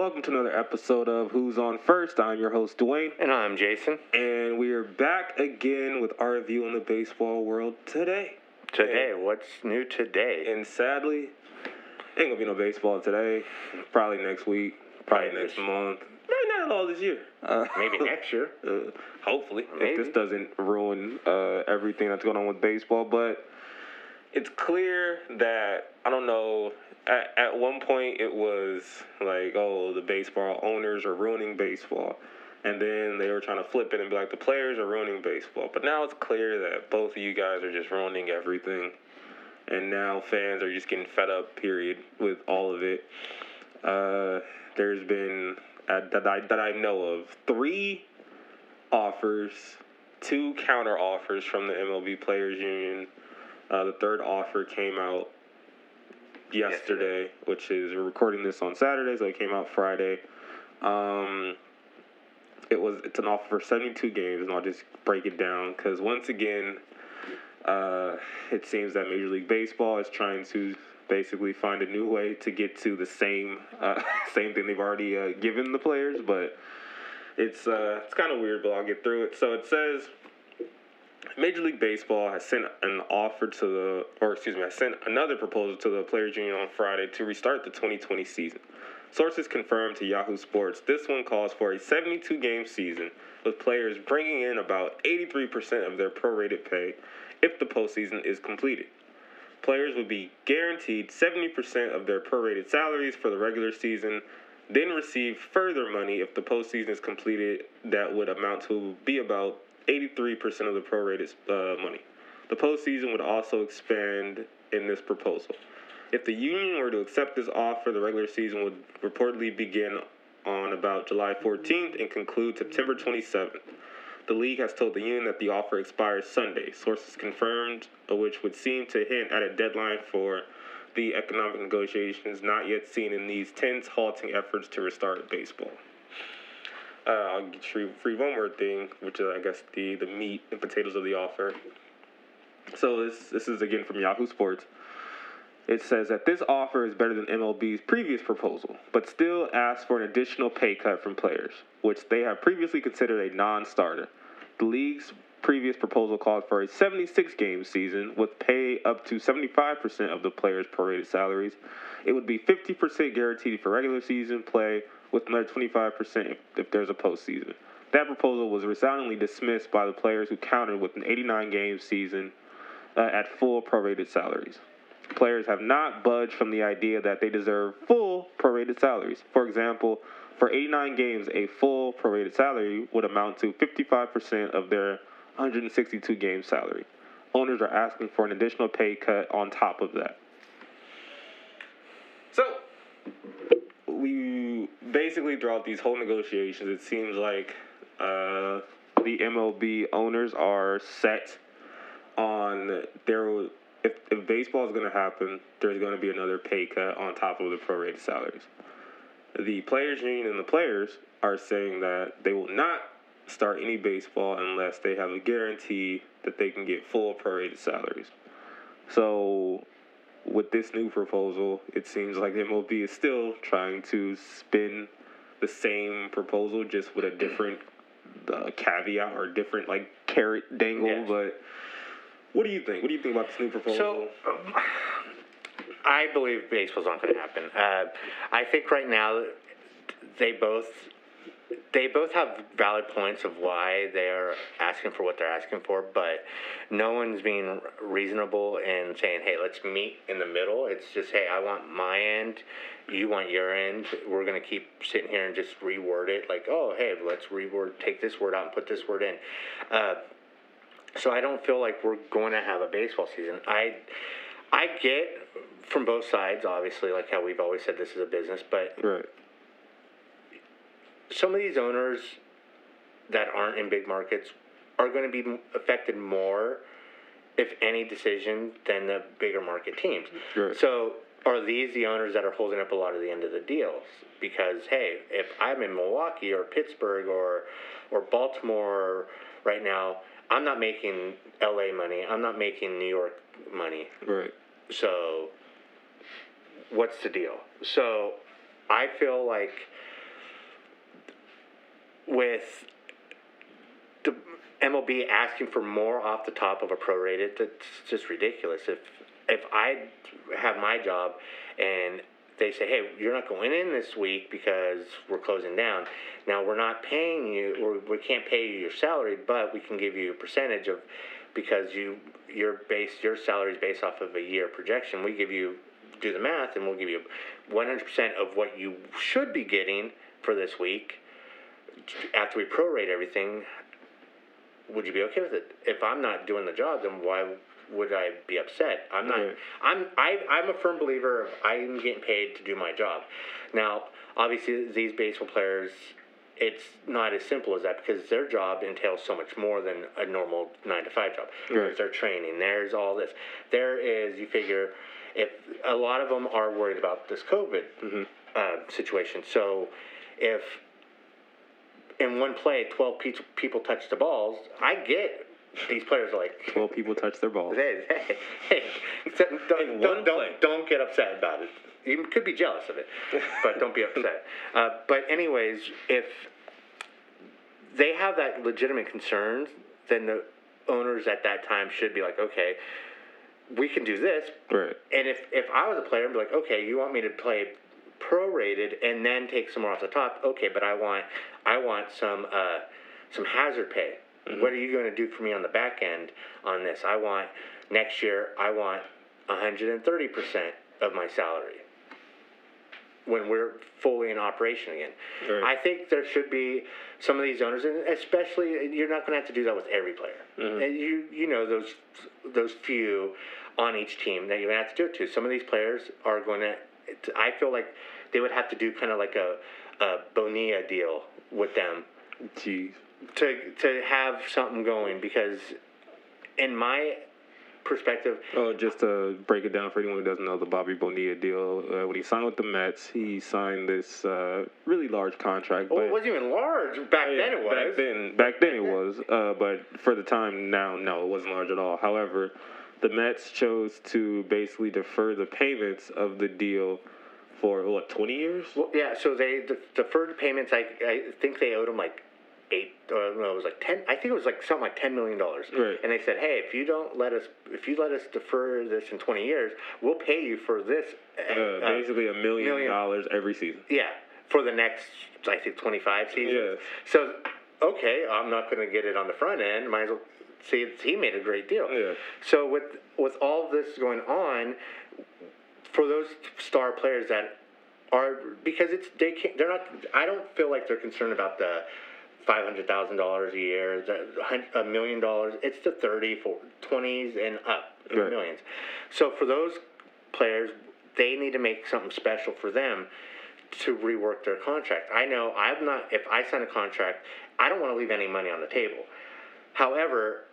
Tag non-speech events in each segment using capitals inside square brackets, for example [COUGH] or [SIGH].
welcome to another episode of Who's On First. I'm your host, Dwayne, And I'm Jason. and we are back again with our view on the baseball world today. Today, what's new today? And sadly, ain't gonna be no baseball today. Probably next week, probably Maybe next month. Maybe not at all this year. Uh, Maybe [LAUGHS] next year. uh, hopefully, Maybe. if this doesn't ruin uh, everything that's going on with baseball. But it's clear that I don't know. At, at one point, it was like, oh, the baseball owners are ruining baseball, and then they were trying to flip it and be like, the players are ruining baseball. But now it's clear that both of you guys are just ruining everything, and now fans are just getting fed up. Period with all of it. Uh, there's been uh, that I that I know of three offers, two counter offers from the MLB Players Union. Uh, the third offer came out yesterday, which is we're recording this on Saturday, so it came out Friday. Um, it was it's an offer for 72 games, and I'll just break it down because once again, uh, it seems that Major League Baseball is trying to basically find a new way to get to the same uh, [LAUGHS] same thing they've already uh, given the players, but it's uh, it's kind of weird, but I'll get through it. So it says Major League Baseball has sent an offer to the, or excuse me, I sent another proposal to the Players Union on Friday to restart the 2020 season. Sources confirmed to Yahoo Sports this one calls for a 72 game season with players bringing in about 83% of their prorated pay if the postseason is completed. Players would be guaranteed 70% of their prorated salaries for the regular season, then receive further money if the postseason is completed that would amount to be about 83% of the prorated uh, money. The postseason would also expand in this proposal. If the union were to accept this offer, the regular season would reportedly begin on about July 14th and conclude September 27th. The league has told the union that the offer expires Sunday. Sources confirmed, uh, which would seem to hint at a deadline for the economic negotiations not yet seen in these tense, halting efforts to restart baseball. Uh, I'll get you free one more thing, which is, I guess, the, the meat and potatoes of the offer. So this this is again from Yahoo Sports. It says that this offer is better than MLB's previous proposal, but still asks for an additional pay cut from players, which they have previously considered a non-starter. The league's previous proposal called for a 76 game season with pay up to 75% of the players' prorated salaries. It would be 50% guaranteed for regular season play with another 25% if, if there's a postseason. That proposal was resoundingly dismissed by the players who countered with an 89 game season uh, at full prorated salaries. Players have not budged from the idea that they deserve full prorated salaries. For example, for 89 games, a full prorated salary would amount to 55% of their 162 game salary. Owners are asking for an additional pay cut on top of that. So, we basically throughout these whole negotiations, it seems like uh, the MLB owners are set on their if, if baseball is going to happen, there's going to be another pay cut on top of the prorated salaries. The players' union and the players are saying that they will not start any baseball unless they have a guarantee that they can get full prorated salaries. So, with this new proposal, it seems like MLB is still trying to spin the same proposal just with a different uh, caveat or different like carrot dangle. Yes. But what do you think? What do you think about this new proposal? So, um, I believe baseball's not going to happen. Uh, I think right now they both they both have valid points of why they are asking for what they're asking for, but no one's being reasonable in saying, "Hey, let's meet in the middle." It's just, "Hey, I want my end, you want your end. We're going to keep sitting here and just reword it like, oh, hey, let's reword, take this word out and put this word in." Uh, so I don't feel like we're going to have a baseball season. I I get from both sides, obviously, like how we've always said this is a business, but right. Some of these owners that aren't in big markets are going to be affected more, if any decision, than the bigger market teams. Right. So are these the owners that are holding up a lot of the end of the deals? Because hey, if I'm in Milwaukee or Pittsburgh or or Baltimore right now, I'm not making LA money. I'm not making New York money. Right. So, what's the deal? So, I feel like with the MLB asking for more off the top of a prorated, that's just ridiculous. If if I have my job and they say, hey, you're not going in this week because we're closing down. Now we're not paying you, or we can't pay you your salary, but we can give you a percentage of because you your base your salary is based off of a year projection. We give you do the math, and we'll give you 100% of what you should be getting for this week after we prorate everything. Would you be okay with it? If I'm not doing the job, then why would I be upset? I'm not. Right. I'm. I, I'm a firm believer of I'm getting paid to do my job. Now, obviously, these baseball players, it's not as simple as that because their job entails so much more than a normal nine to five job. Right. There's their training. There's all this. There is. You figure, if a lot of them are worried about this COVID uh, situation, so if in one play, 12 pe- people touch the balls. I get these players are like, [LAUGHS] Well, people touch their balls. hey, hey, hey, so don't, In don't, don't, don't get upset about it. You could be jealous of it, [LAUGHS] but don't be upset. Uh, but anyways, if they have that legitimate concern, then the owners at that time should be like, okay, we can do this, Right. and if, if I was a player, I'd be like, okay, you want me to play prorated and then take some more off the top? Okay, but I want I want some uh, some hazard pay. What are you going to do for me on the back end on this? I want next year. I want 130 percent of my salary when we're fully in operation again. Right. I think there should be some of these owners, and especially you're not going to have to do that with every player. And you you know those those few on each team that you're going to have to do it to. Some of these players are going to. I feel like they would have to do kind of like a, a Bonilla deal with them Jeez. to to have something going because in my perspective Oh, just to break it down for anyone who doesn't know the Bobby Bonilla deal, uh, when he signed with the Mets, he signed this uh, really large contract. well, but it wasn't even large back then it was Back then, back then it was, uh, but for the time now, no, it wasn't large at all. However, the Mets chose to basically defer the payments of the deal for what twenty years? Well, yeah, so they the deferred payments. I I think they owed them like eight. Or no, it was like ten. I think it was like something like ten million dollars. Right. And they said, hey, if you don't let us, if you let us defer this in twenty years, we'll pay you for this. Uh, uh, basically a million million. dollars every season. yeah, for the next I think twenty five seasons. Yeah. So okay, I'm not going to get it on the front end. Might as well see. He made a great deal. Yeah. So with with all this going on, for those star players that are because it's they can't they're not I don't feel like they're concerned about the five hundred thousand dollars a year, a million dollars. It's the thirty, for twenties and up Right. millions. So for those players, they need to make something special for them to rework their contract. I know I'm not if I sign a contract, I don't want to leave any money on the table. However,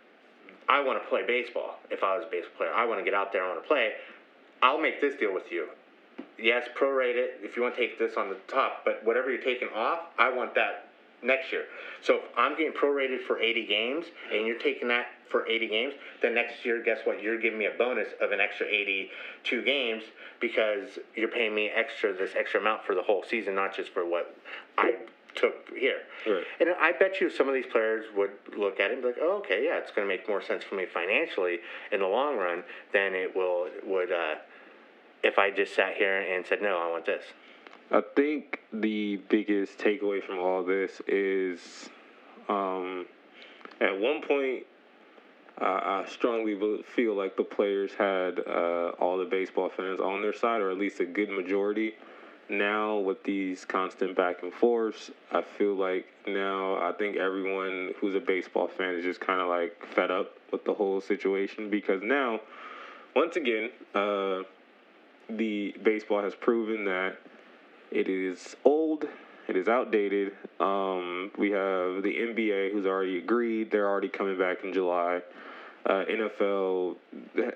I want to play baseball. If I was a baseball player, I want to get out there. I want to play. I'll make this deal with you. Yes, prorate it if you want to take this on the top, but whatever you're taking off, I want that next year. So if I'm getting prorated for 80 games and you're taking that for 80 games, then next year, guess what? You're giving me a bonus of an extra 82 games because you're paying me extra this extra amount for the whole season, not just for what I took here. Right. And I bet you some of these players would look at it and be like, oh, okay, yeah, it's going to make more sense for me financially in the long run than it will would uh, if I just sat here and said, no, I want this. I think the biggest takeaway from all this is um, at one point, I I strongly feel like the players had uh, all the baseball fans on their side, or at least a good majority. Now, with these constant back and forths, I feel like now I think everyone who's a baseball fan is just kind of like fed up with the whole situation because now, once again, uh, the baseball has proven that it is old. It is outdated. Um, we have the NBA who's already agreed. They're already coming back in July. Uh, NFL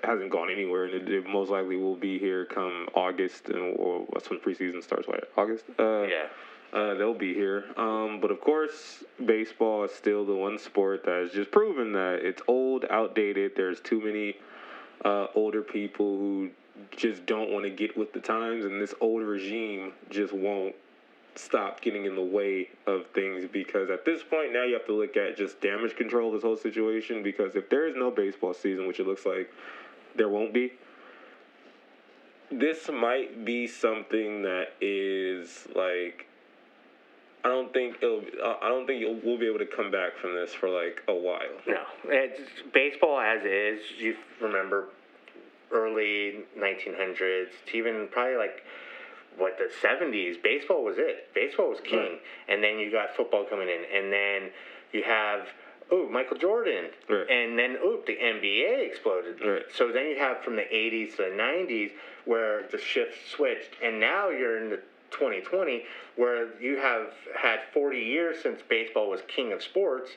hasn't gone anywhere, and it, it most likely will be here come August, and or that's when preseason starts. Right, August. Uh, Yeah. uh, they'll be here. Um, but of course, baseball is still the one sport that has just proven that it's old, outdated. There's too many uh, older people who just don't want to get with the times, and this old regime just won't stop getting in the way of things because at this point now you have to look at just damage control this whole situation because if there is no baseball season, which it looks like there won't be, this might be something that is like I don't think it'll. I don't think you'll, we'll be able to come back from this for like a while. No, it's baseball as is. You remember early 1900s to even probably like what the 70s. Baseball was it. Baseball was king, Right. and then you got football coming in, and then you have. Oh, Michael Jordan. Right. And then, oh, the NBA exploded. Right. So then you have from the 80s to the 90s where the shift switched, and now you're in the 2020 where you have had 40 years since baseball was king of sports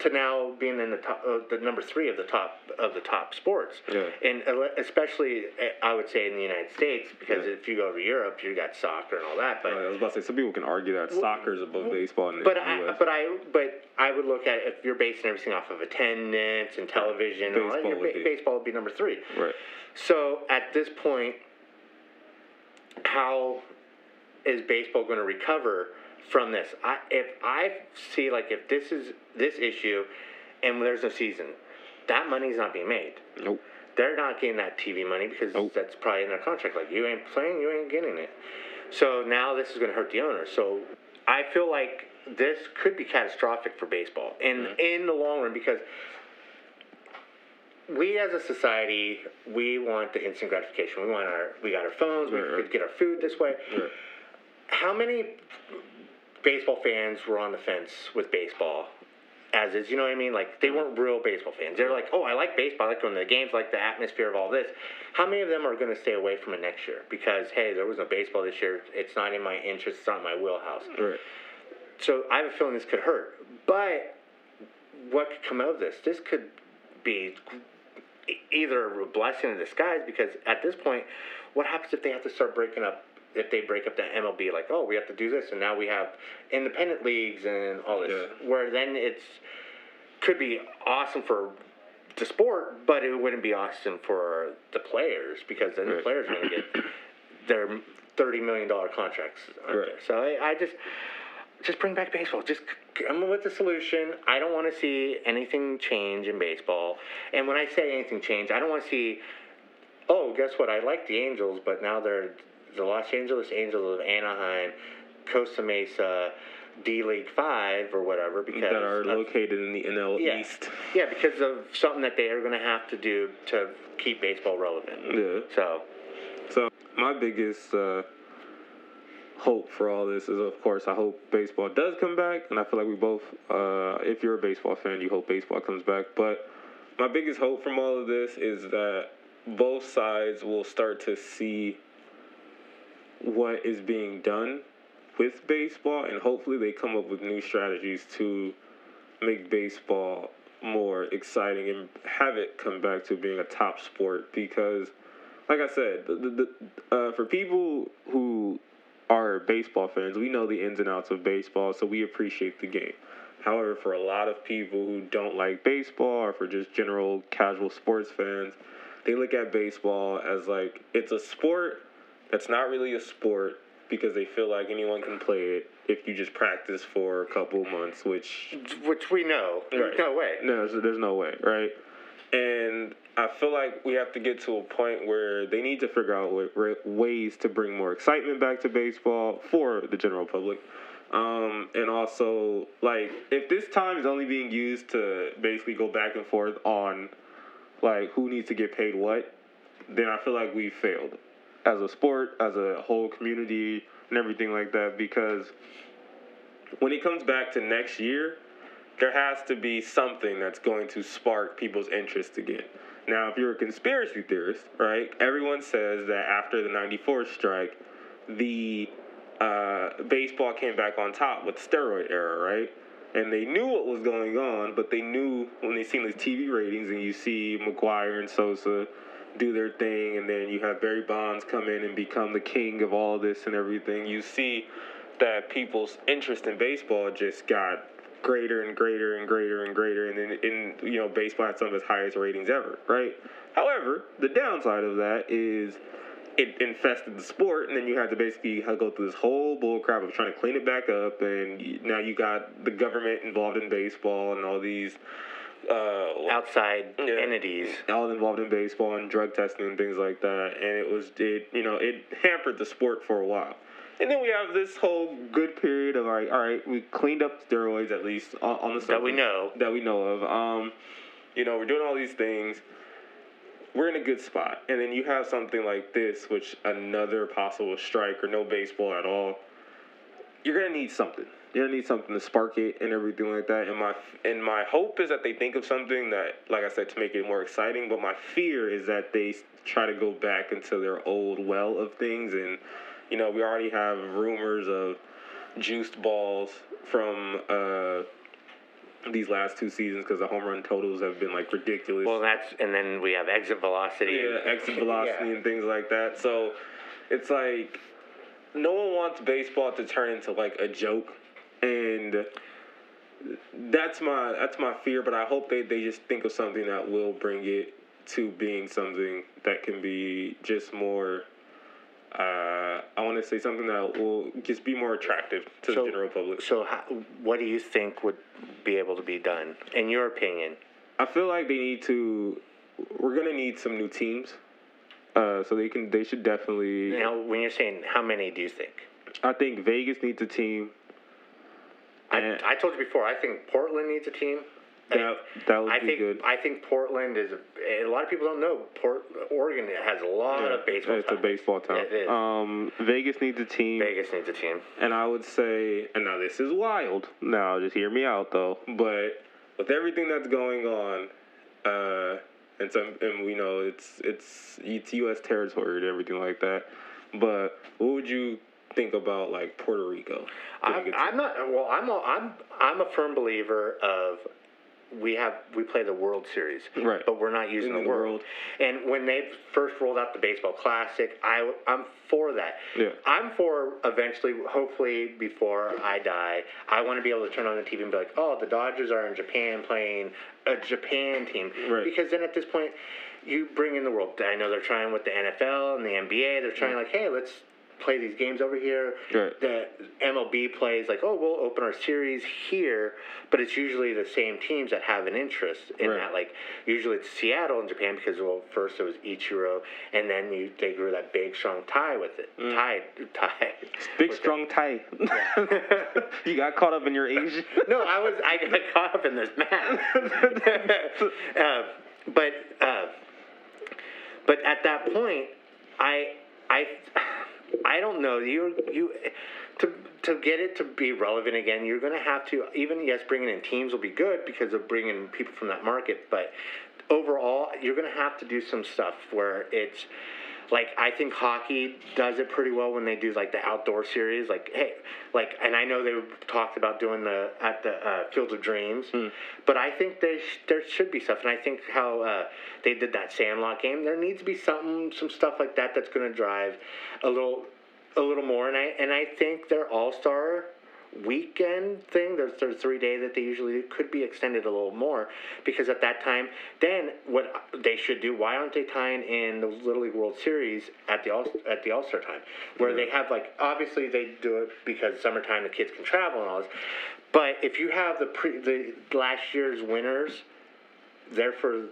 to now being in the top, uh, the number three of the top of the top sports, Yeah. and especially uh, I would say in the United States because Yeah. if you go to Europe, you got soccer and all that, but Uh, I was about to say some people can argue that soccer is above baseball in the but US. But I, but I would look at it, if you're basing everything off of attendance and television, and all Baseball would ba- be. baseball would be number three. right. So at this point, how is baseball going to recover from this? I, if I see like if this is this issue, and there's no season, that money's not being made. Nope. They're not getting that TV money because Nope. that's probably in their contract. Like you ain't playing, you ain't getting it. So now this is going to hurt the owner. So I feel like this could be catastrophic for baseball in mm-hmm. in the long run because we as a society we want the instant gratification. We want our we got our phones. We could get our food this way. Right. How many baseball fans were on the fence with baseball? As is, you know what I mean? Like they weren't real baseball fans. They're like, oh, I like baseball. I like going to the games. I like the atmosphere of all this. How many of them are going to stay away from it next year because hey, there was no baseball this year. It's not in my interest. It's not in my wheelhouse. Right. So I have a feeling this could hurt. But what could come out of this? This could be either a blessing in disguise because at this point, what happens if they have to start breaking up? If they break up the MLB, like, oh, we have to do this, and now we have independent leagues and all this, Yeah. where then it's could be awesome for the sport, but it wouldn't be awesome for the players because then the players are going to get their thirty million dollar contracts. Right. So I, I just just bring back baseball. Just come with the solution. I don't want to see anything change in baseball. And when I say anything change, I don't want to see. Oh, guess what? I like the Angels, but now they're the Los Angeles Angels of Anaheim, Costa Mesa, D League Five or whatever because That are of- located in the NL yeah, East. yeah, because of something that they are going to have to do to keep baseball relevant. Yeah. So So my biggest uh, hope for all this is, of course, I hope baseball does come back, and I feel like we both, uh, if you're a baseball fan, you hope baseball comes back. But my biggest hope from all of this is that both sides will start to see what is being done with baseball, and hopefully they come up with new strategies to make baseball more exciting and have it come back to being a top sport because like I said, the, the, uh, for people who are baseball fans, we know the ins and outs of baseball, so we appreciate the game. However, for a lot of people who don't like baseball or for just general casual sports fans, they look at baseball as like it's a sport that's not really a sport because they feel like anyone can play it if you just practice for a couple months, which which we know, Right. no way. no, so there's no way, right? And I feel like we have to get to a point where they need to figure out wa- wa- ways to bring more excitement back to baseball for the general public. Um, and also, like, if this time is only being used to basically go back and forth on, like, who needs to get paid what, then I feel like we failed as a sport, as a whole community, and everything like that. Because when it comes back to next year, there has to be something that's going to spark people's interest again. Now, if you're a conspiracy theorist, right, everyone says that after the 94 strike, the uh, baseball came back on top with steroid era, right? And they knew what was going on, but they knew when they seen the TV ratings and you see McGwire and Sosa do their thing, and then you have Barry Bonds come in and become the king of all this and everything. You see that people's interest in baseball just got greater and greater and greater and greater, and then in you know baseball had some of its highest ratings ever, right? However, the downside of that is it infested the sport, and then you had to basically go through this whole bull crap of trying to clean it back up, and now you got the government involved in baseball and all these uh, outside Yeah. entities. all involved in baseball and drug testing and things like that, and it was it you know it hampered the sport for a while. And then we have this whole good period of all right, all right, we cleaned up steroids at least on, on the That we know. that we know of. Um, you know, we're doing all these things. We're in a good spot, and then you have something like this, which another possible strike or no baseball at all. You're gonna need something. You're gonna need something to spark it and everything like that. And my and my hope is that they think of something that, like I said, to make it more exciting. But my fear is that they try to go back into their old well of things, and you know, we already have rumors of juiced balls from uh, these last two seasons because the home run totals have been like ridiculous. Well, that's and then we have exit velocity. yeah, exit [LAUGHS] velocity Yeah. and things like that. So it's like no one wants baseball to turn into like a joke, and that's my that's my fear. But I hope they they just think of something that will bring it to being something that can be just more. Uh, I want to say something that will just be more attractive to So- the general public. So, how, what do you think would be able to be done, in your opinion? I feel like they need to. We're gonna need some new teams, uh, so they can. They should definitely. Now, when you're saying how many do you think? I think Vegas needs a team. I, I told you before. I think Portland needs a team. That that would I be think good. I think Portland is. A, lot of people don't know. Port Oregon has a lot of baseball. it's a baseball town. It is. Um, Vegas needs a team, Vegas needs a team. and I would say, and now this is wild. Now just hear me out though. But with everything that's going on, uh, and some, and we know it's it's it's U.S. territory and everything like that. But what would you think about like Puerto Rico? I'm, I'm not. Well, I'm. A, I'm. I'm a firm believer of. We have we play the World Series, Right. But we're not using the, the world. World. And when they first rolled out the baseball classic, I I'm for that. Yeah. I'm for eventually, hopefully before I die, I want to be able to turn on the TV and be like, oh, the Dodgers are in Japan playing a Japan team, Right. because then at this point. You bring in the world. I know they're trying with the NFL and the NBA. They're trying mm. like, hey, let's play these games over here. Right. The MLB plays like, oh, we'll open our series here, but it's usually the same teams that have an interest in Right. that. Like usually it's Seattle in Japan because well, first it was Ichiro, and then you they grew that big strong tie with it. Mm. Tie, [LAUGHS] tie. Big strong tie. [LAUGHS] you got caught up in your Asian. No, I was I got caught up in this math. uh, [LAUGHS] but uh, but at that point, I I I don't know you you to to get it to be relevant again. You're going to have to even yes, bringing in teams will be good because of bringing people from that market, but overall, you're going to have to do some stuff where it's like I think hockey does it pretty well when they do like the outdoor series. Like hey, like and I know they talked about doing the at the uh, Field of Dreams, but I think there sh- there should be stuff, and I think how uh, they did that Sandlot game. There needs to be something some stuff like that that's going to drive a little a little more, and I and I think their All Star weekend thing there's their three day that they usually do could be extended a little more because at that time then what they should do why aren't they tying in the little league world series at the all at the all-star time? Where they have like obviously they do it because summertime the kids can travel and all this but if you have the pre the last year's winners there for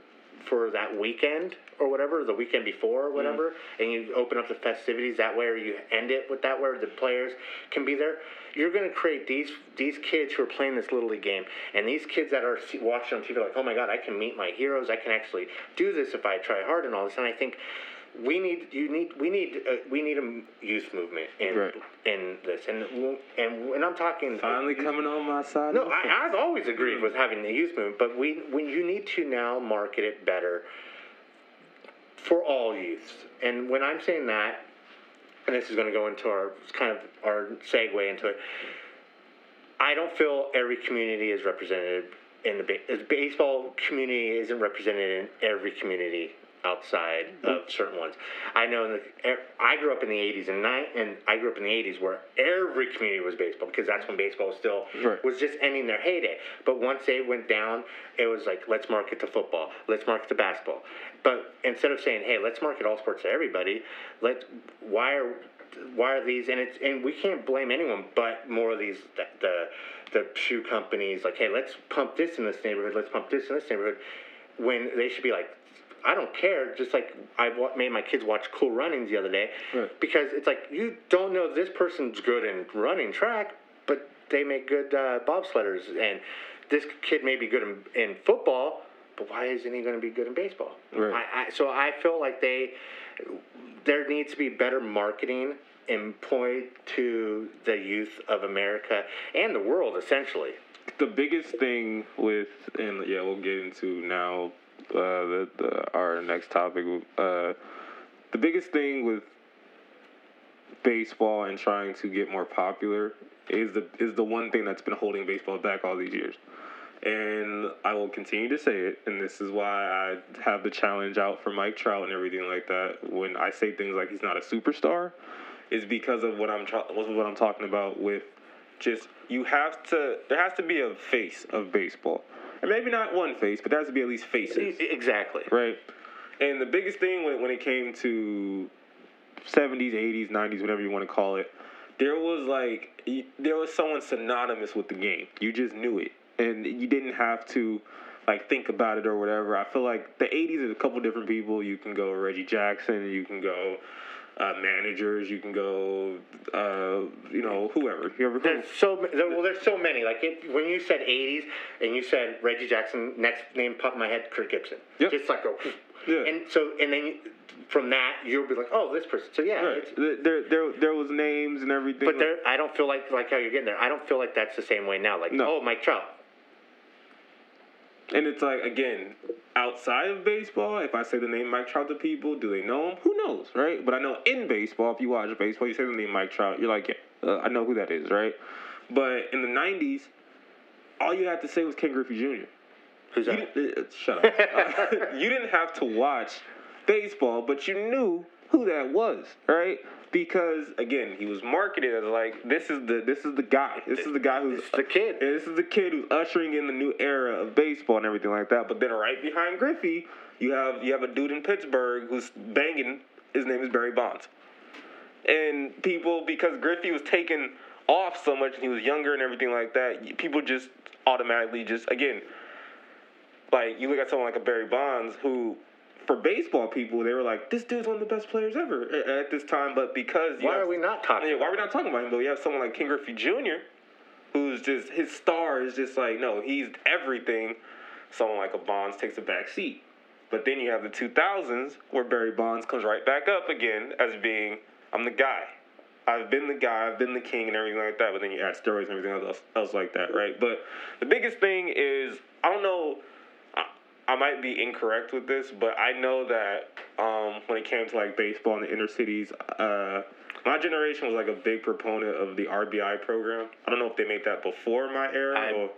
for that weekend or whatever, the weekend before or whatever, and you open up the festivities that way, or you end it with that where the players can be there. You're going to create these these kids who are playing this little league game, and these kids that are watching on TV like, oh my god, I can meet my heroes. I can actually do this if I try hard and all this. And I think we need you need we need uh, we need a youth movement in Right. in this, and and when I'm talking Finally coming on my side. no, of the fence. I, I've always agreed with having the youth movement, but we when you need to now market it better for all youths. And when I'm saying that, and this is going to go into our kind of our segue into it, I don't feel every community is represented in the ba- the baseball community isn't represented in every community outside mm-hmm. of certain ones. I know in the, I grew up in the 80s and nine, and I grew up in the 80s where every community was baseball because that's when baseball was still Right. was just ending their heyday. But once they went down, it was like let's market to football, let's market to basketball. But instead of saying, hey, let's market all sports to everybody, let why are why are these and it's and we can't blame anyone but more of these the the, the shoe companies like hey let's pump this in this neighborhood let's pump this in this neighborhood when they should be like I don't care just like I made my kids watch Cool Runnings the other day Right. because it's like you don't know this person's good in running track but they make good uh, bobsledders and this kid may be good in, in football but why isn't he going to be good in baseball Right. I, I, so I feel like they there needs to be better marketing employed to the youth of America and the world, essentially. the biggest thing with and yeah we'll get into now uh, the, the our next topic uh, the biggest thing with baseball and trying to get more popular is the is the one thing that's been holding baseball back all these years and I will continue to say it and this is why I have the challenge out for Mike Trout and everything like that. When I say things like he's not a superstar is because of what I'm tra- what I'm talking about with just you have to there has to be a face of baseball. And maybe not one face but there has to be at least faces. Exactly. right? And the biggest thing when, when it came to 70s 80s 90s whatever you want to call it there was like there was someone synonymous with the game. You just knew it and you didn't have to like think about it or whatever i feel like the 80s is a couple different people you can go reggie jackson you can go uh, managers you can go uh, you know whoever whoever There's so there, well, there's so many. Like if, when you said '80s and you said Reggie Jackson, next name popped in my head, Kirk Gibson. Yep. Just like a, Yeah. and so and then you, from that you'll be like, oh, this person. So yeah, Right. it's, There, there, there was names and everything. but there, I don't feel like like how you're getting there. I don't feel like that's the same way now. Like, No. oh, Mike Trout. And it's like again, outside of baseball, if I say the name Mike Trout to people, do they know him? Who knows, right? But I know in baseball, if you watch baseball, you say the name Mike Trout, you're like, yeah, uh, I know who that is, right? But in the '90s, all you had to say was Ken Griffey Jr. Who's that? didn't, uh, shut up. Uh, [LAUGHS] [LAUGHS] you didn't have to watch baseball, but you knew who that was, right? Because again, he was marketed as like this is the this is the guy. This is the guy who's the kid. this is the kid who's ushering in the new era of baseball and everything like that. But then right behind Griffey, you have you have a dude in Pittsburgh who's banging. His name is Barry Bonds. And people, because Griffey was taken off so much and he was younger and everything like that, people just automatically just again, like you look at someone like a Barry Bonds who. For baseball people, they were like, "This dude's one of the best players ever at, this time." But because Why have- are we not talking? yeah, why are we not talking about him? But you have someone like King Griffey Jr., who's just his star is just like no, he's everything. Someone like a Bonds takes a back seat. But then you have the 2000s where Barry Bonds comes right back up again as being I'm the guy. I've been the guy, I've been the king, and everything like that. But then you add steroids and everything else, else like that, right? But the biggest thing is I don't know. I, might be incorrect with this, but I know that um, when it came to like baseball in the inner cities, uh, my generation was like a big proponent of the RBI program. I don't know if they made that before my era I, or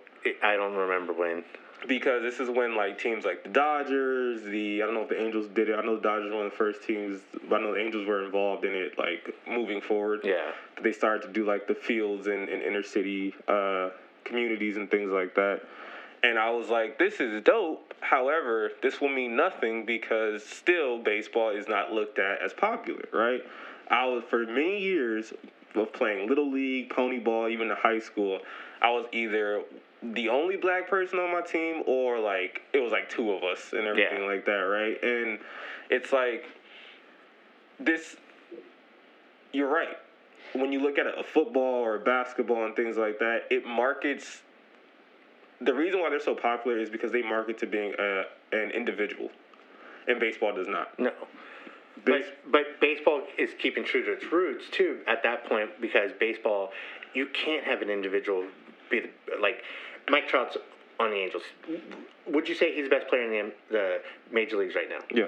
I don't remember when. because this is when like teams like the Dodgers, the I don't know if the Angels did it. I know the Dodgers were one of the first teams, but I know the Angels were involved in it, like moving forward. Yeah. They started to do like the fields in, in inner city uh, communities and things like that. And I was like, this is dope. However, this will mean nothing because still baseball is not looked at as popular, right? I was for many years of playing little league, pony ball, even in high school. I was either the only black person on my team or like it was like two of us and everything Yeah. like that, right? And it's like this you're right. When you look at a football or a basketball and things like that, it markets. The reason why they're so popular is because they market to being a, an individual, and baseball does not. No. Base, But, but baseball is keeping true to its roots too at that point because baseball, you can't have an individual be the, like Mike Trout's on the Angels. Would you say he's the best player in the, the major leagues right now? yeah,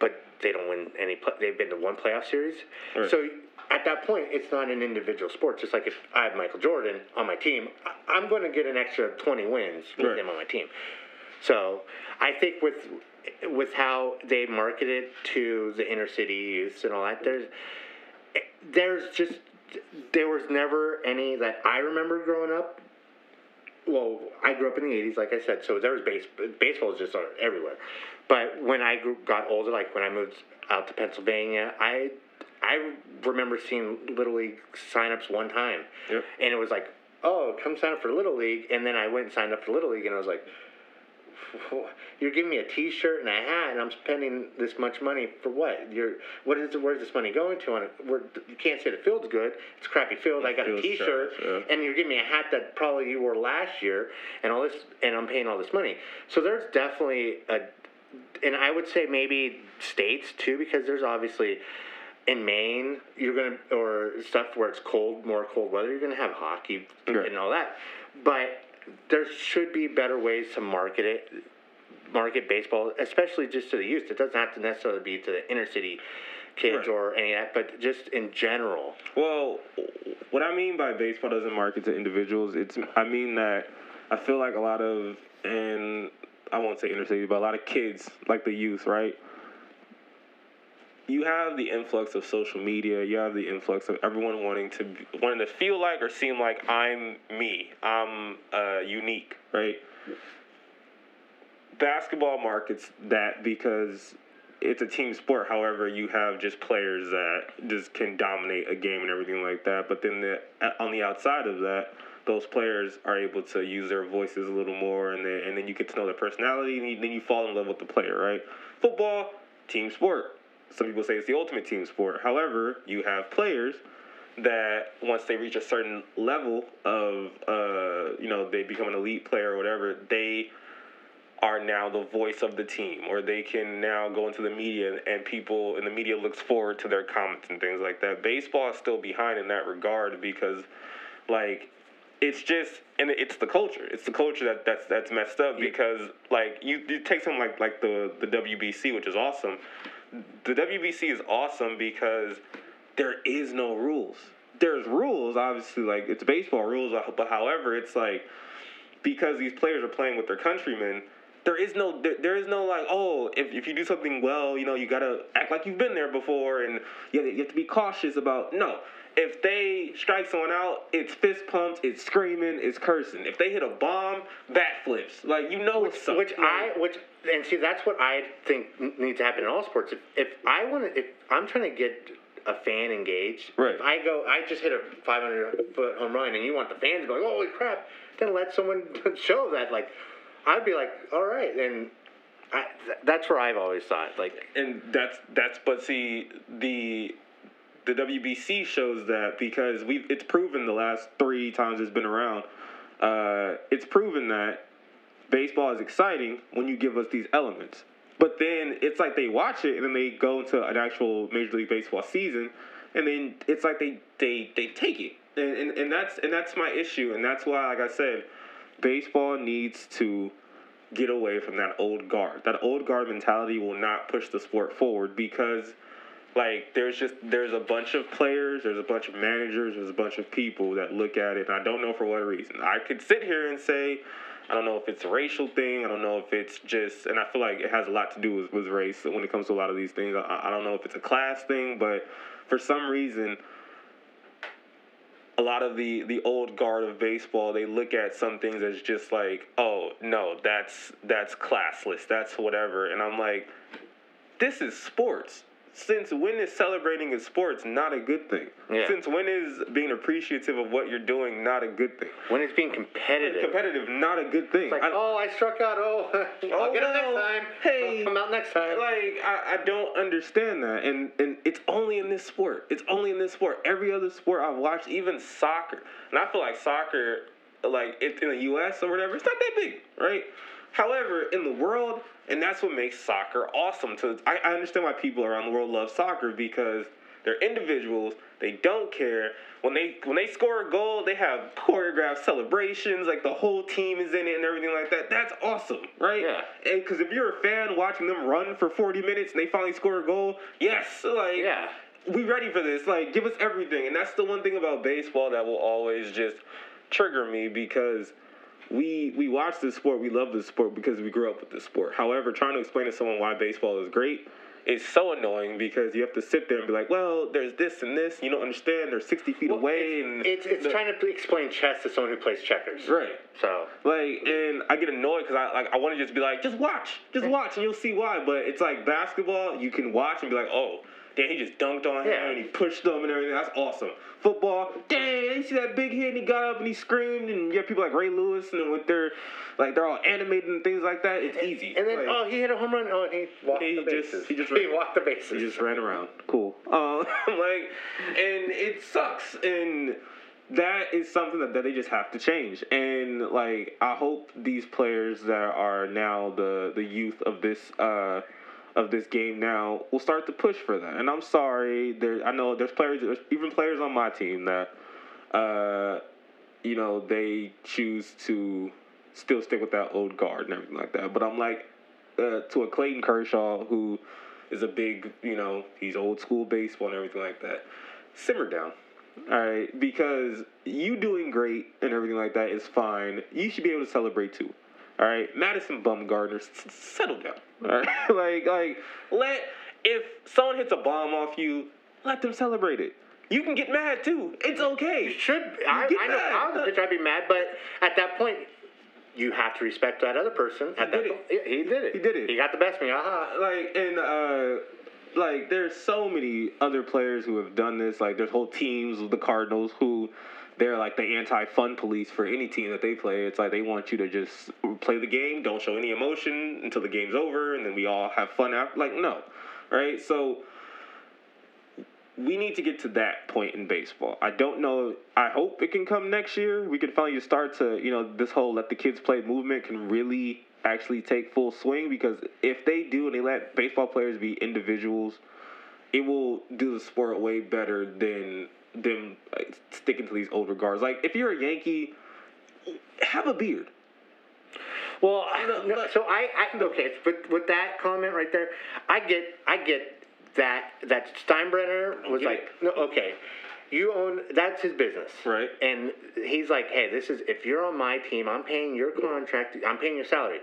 But they don't win any. Play, they've been to one playoff series. Right. So at that point, it's not an individual sport. Just like if I have Michael Jordan on my team, I'm going to get an extra 20 wins with Right. him on my team. So I think with with how they market it to the inner city youths and all that, there's there's just there was never any that I remember growing up. Well, I grew up in the '80s, like I said, so there was base baseball was just everywhere. But when I grew, got older, like when I moved out to Pennsylvania, I I remember seeing little league signups one time, and it was like, oh, come sign up for little league, and then I went and signed up for little league, and I was like, [LAUGHS] you're giving me a T-shirt and a hat, and I'm spending this much money for what? You're what is where's this money going to? On it, you can't say the field's good. It's a crappy field. I got a T-shirt, trash, yeah. and you're giving me a hat that probably you wore last year, and all this, and I'm paying all this money. So there's definitely a, and I would say maybe states too, because there's obviously in Maine, you're gonna or stuff where it's cold, more cold weather. You're gonna have hockey Right. and all that, but there should be better ways to market it, market baseball, especially just to the youth. It doesn't have to necessarily be to the inner city kids Right. or any of that, but just in general. Well, what I mean by baseball doesn't market to individuals, it's I mean that I feel like a lot of and I won't say inner city, but a lot of kids, like the youth, right? You have the influx of social media. You have the influx of everyone wanting to wanting to feel like or seem like I'm me. I'm uh, unique, right? Basketball markets that because it's a team sport. However, you have just players that just can dominate a game and everything like that. But then the, on the outside of that, those players are able to use their voices a little more, and then and then you get to know their personality, and then you fall in love with the player, right? Football, team sport. Some people say it's the ultimate team sport. However, you have players that once they reach a certain level of, uh, you know, they become an elite player or whatever, they are now the voice of the team, or they can now go into the media and people in the media looks forward to their comments and things like that. Baseball is still behind in that regard because, like, it's just and it's the culture. It's the culture that that's that's messed up because like you, you take something like like the the WBC, which is awesome. The WBC is awesome because there is no rules. There's rules, obviously, like it's baseball rules, uh, but however, it's like because these players are playing with their countrymen, there is no there, there is no like oh if, if you do something well, you know you gotta act like you've been there before, and you have, you have to be cautious about no. If they strike someone out, it's fist pumps, it's screaming, it's cursing. If they hit a bomb, bat flips. Like you know it's something. Which I which and see that's what I think needs to happen in all sports. If, if I want to, if I'm trying to get a fan engaged, Right. If I go, I just hit a 500 foot home run, and you want the fans be "Holy crap!" Then let someone [LAUGHS] show that. Like, I'd be like, "All right," and I, th- that's where I've always thought. Like, and that's that's but see the the WBC shows that because we it's proven the last three times it's been around. Uh, it's proven that baseball is exciting when you give us these elements. But then it's like they watch it and then they go into an actual Major League Baseball season, and then it's like they they, they take it, and, and and that's and that's my issue, and that's why, like I said, baseball needs to get away from that old guard. That old guard mentality will not push the sport forward because like there's just there's a bunch of players, there's a bunch of managers, there's a bunch of people that look at it and I don't know for what reason. I could sit here and say I don't know if it's a racial thing. I don't know if it's just, and I feel like it has a lot to do with, with race when it comes to a lot of these things. I, I don't know if it's a class thing, but for some reason, a lot of the the old guard of baseball they look at some things as just like oh no that's that's classless that's whatever and i'm like this is sports since when is celebrating in sports not a good thing Yeah. since when is being appreciative of what you're doing not a good thing when it's being competitive. competitive not a good thing It's like, I- oh, I struck out. Oh, [LAUGHS] I'll get it oh, next time. Hey. I'll come out next time. like I, I don't understand that and and it's only in this sport it's only in this sport every other sport i've watched even soccer and i feel like soccer like it, in the us or whatever it's not that big right however in the world and that's what makes soccer awesome to I, I understand why people around the world love soccer because they're individuals they don't care when they when they score a goal they have choreographed celebrations like the whole team is in it and everything like that that's awesome right Yeah. and because if you're a fan watching them run for 40 minutes and they finally score a goal, yes, like Yeah. we ready for this. Like give us everything. And that's the one thing about baseball that will always just trigger me because we we watch this sport, we love this sport because we grew up with this sport. However, trying to explain to someone why baseball is great is so annoying because you have to sit there and be like, well, there's this and this. You don't understand. They're 60 feet Well, away. it's, and it's, it's the- trying to explain chess to someone who plays checkers. right. So Like, and I get annoyed because I like I want to just be like, just watch, just watch, and you'll see why. But it's like basketball, you can watch and be like, oh, damn, he just dunked on him Yeah. and he pushed them and everything. That's awesome. Football, dang, you see that big hit and he got up and he screamed, and you have people like Ray Lewis and with their like they're all animated and things like that. It's easy. and then Like, oh he hit a home run. Oh and he walked He the just- bases. he just [LAUGHS] he walked the bases. He just ran around. Cool. Um, [LAUGHS] like, and it sucks. And that is something that, that they just have to change. And like, I hope these players that are now the the youth of this uh of this game now will start to push for that. And I'm sorry, there I know there's players, there's even players on my team that uh you know they choose to still stick with that old guard and everything like that. But I'm like uh, to a Clayton Kershaw who is a big, you know, he's old school baseball and everything like that. Simmer down. All right, because you doing great and everything like that is fine. You should be able to celebrate too. All right, Madison Bumgarner, s- settle down. All right, [LAUGHS] like like let if someone hits a bomb off you, let them celebrate it. You can get mad too. It's okay. You should. I, get I know. I was a pitcher. I'd be mad, but at that point, you have to respect that other person. At that did point, Yeah, he did it. He did it. He got the best of me. Aha. like and uh like there's so many other players who have done this like there's whole teams of the cardinals who they're like the anti-fun police for any team that they play it's like they want you to just play the game don't show any emotion until the game's over and then we all have fun after like no right so we need to get to that point in baseball. I don't know. I hope it can come next year. We can finally start to, you know, this whole let the kids play movement can really actually take full swing because if they do and they let baseball players be individuals, it will do the sport way better than them like, sticking to these older guards. Like if you're a Yankee, have a beard. Well, No, no, so I, I okay with with that comment right there, I get I get that that Steinbrenner was like, no, okay, you own that's his business, Right. And he's like, hey, this is if you're on my team, I'm paying your contract, I'm paying your salary.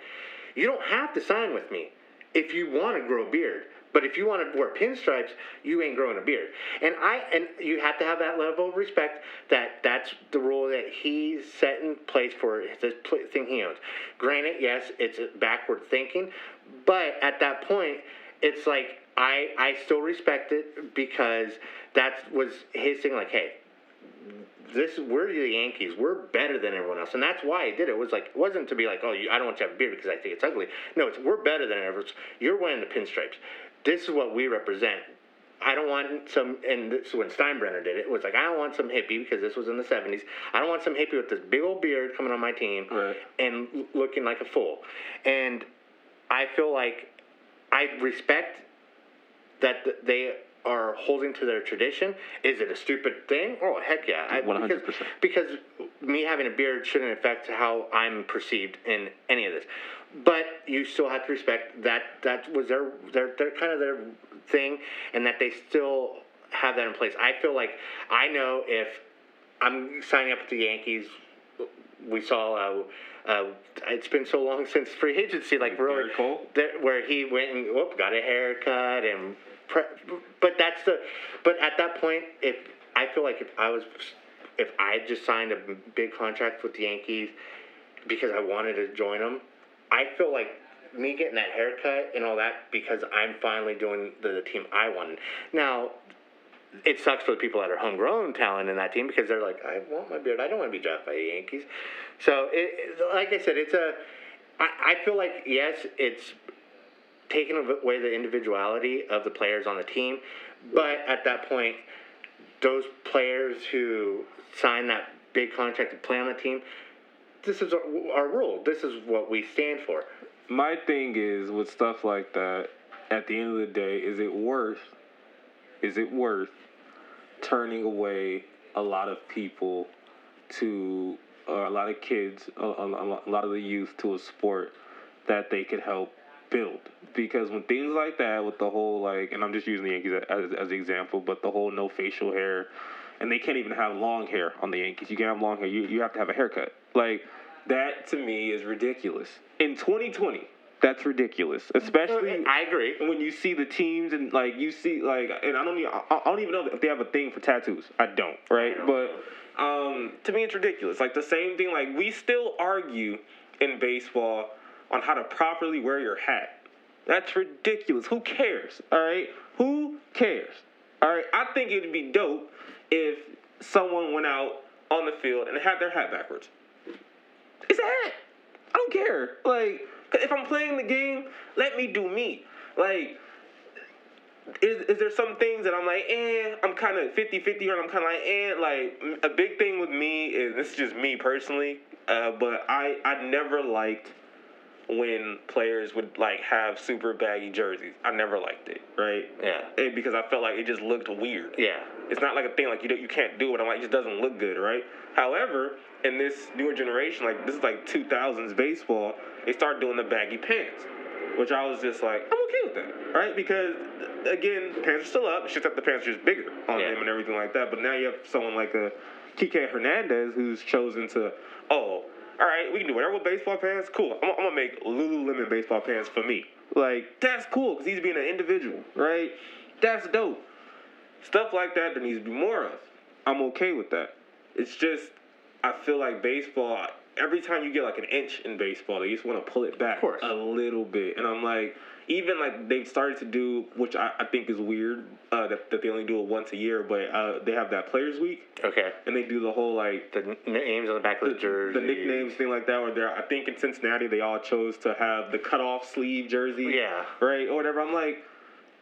You don't have to sign with me if you want to grow a beard. But if you want to wear pinstripes, you ain't growing a beard. And I and you have to have that level of respect that that's the rule that he's set in place for this thing he owns. Granted, yes, it's backward thinking, but at that point, it's like I I still respect it because that was his thing. Like, hey, this we're the Yankees. We're better than everyone else, and that's why he did it. It was like it wasn't to be like, oh, you, I don't want you to have a beard because I think it's ugly. No, it's we're better than everyone. else. You're wearing the pinstripes. This is what we represent. I don't want some, and this is when Steinbrenner did it. It was like I don't want some hippie because this was in the '70s. I don't want some hippie with this big old beard coming on my team Right. and looking like a fool. And I feel like I respect that they are holding to their tradition. Is it a stupid thing? Oh heck yeah! I, 100%. Because, because me having a beard shouldn't affect how I'm perceived in any of this. But you still have to respect that that was their their, their kind of their thing, and that they still have that in place. I feel like I know if I'm signing up with the Yankees. We saw. Uh, uh, it's been so long [LAUGHS] since free agency, like really, there, where he went and whoop, got a haircut and. Pre- but that's the. But at that point, if I feel like if I was, if I just signed a big contract with the Yankees because I wanted to join them, I feel like me getting that haircut and all that because I'm finally doing the team I wanted. Now, it sucks for the people that are homegrown talent in that team because they're like, I want my beard. I don't want to be drafted by the Yankees. So, it, like I said, it's a. I, I feel like yes, it's taking away the individuality of the players on the team, but at that point, those players who sign that big contract to play on the team, this is our, our rule. This is what we stand for. my thing is with stuff like that at the end of the day is it worth is it worth turning away a lot of people to or a lot of kids a, a, a lot of the youth to a sport that they could help build because when things like that with the whole like and i'm just using the yankees as, as an example but the whole no facial hair and they can't even have long hair on the yankees you can't have long hair you, you have to have a haircut like that to me is ridiculous. In 2020, that's ridiculous, especially I agree. when you see the teams and like you see like and I don't even I, I don't even know if they have a thing for tattoos. I don't, right? I don't. But um, to me, it's ridiculous. Like the same thing. Like we still argue in baseball on how to properly wear your hat. That's ridiculous. Who cares? All right, who cares? All right, I think it'd be dope if someone went out on the field and had their hat backwards. It's a hat. I don't care. Like, if I'm playing the game, let me do me. Like, is, is there some things that I'm like, eh, I'm kind of 50 50, or I'm kind of like, eh. Like, a big thing with me is this is just me personally, uh, but I, I never liked when players would like have super baggy jerseys. I never liked it, right? Yeah. Because I felt like it just looked weird. Yeah. It's not like a thing like you don't, you can't do it. I'm like it just doesn't look good, right? However, in this newer generation, like this is like 2000s baseball, they start doing the baggy pants, which I was just like, I'm okay with that, right? Because again, pants are still up. It's just that the pants are just bigger on Yeah. them and everything like that. But now you have someone like a Kike Hernandez who's chosen to, oh, all right, we can do whatever with baseball pants. Cool. I'm, I'm gonna make Lululemon baseball pants for me. Like that's cool because he's being an individual, right? That's dope. Stuff like that there needs to be more of. I'm okay with that. It's just I feel like baseball. Every time you get like an inch in baseball, they just want to pull it back a little bit, and I'm like, even like they've started to do, which I, I think is weird, uh, that, that they only do it once a year, but uh, they have that Players Week, Okay. and they do the whole like The names on the back of the, jersey. the nicknames thing like that. Where they're, I think in Cincinnati they all chose to have the cut off sleeve jersey, Yeah. right or whatever. I'm like,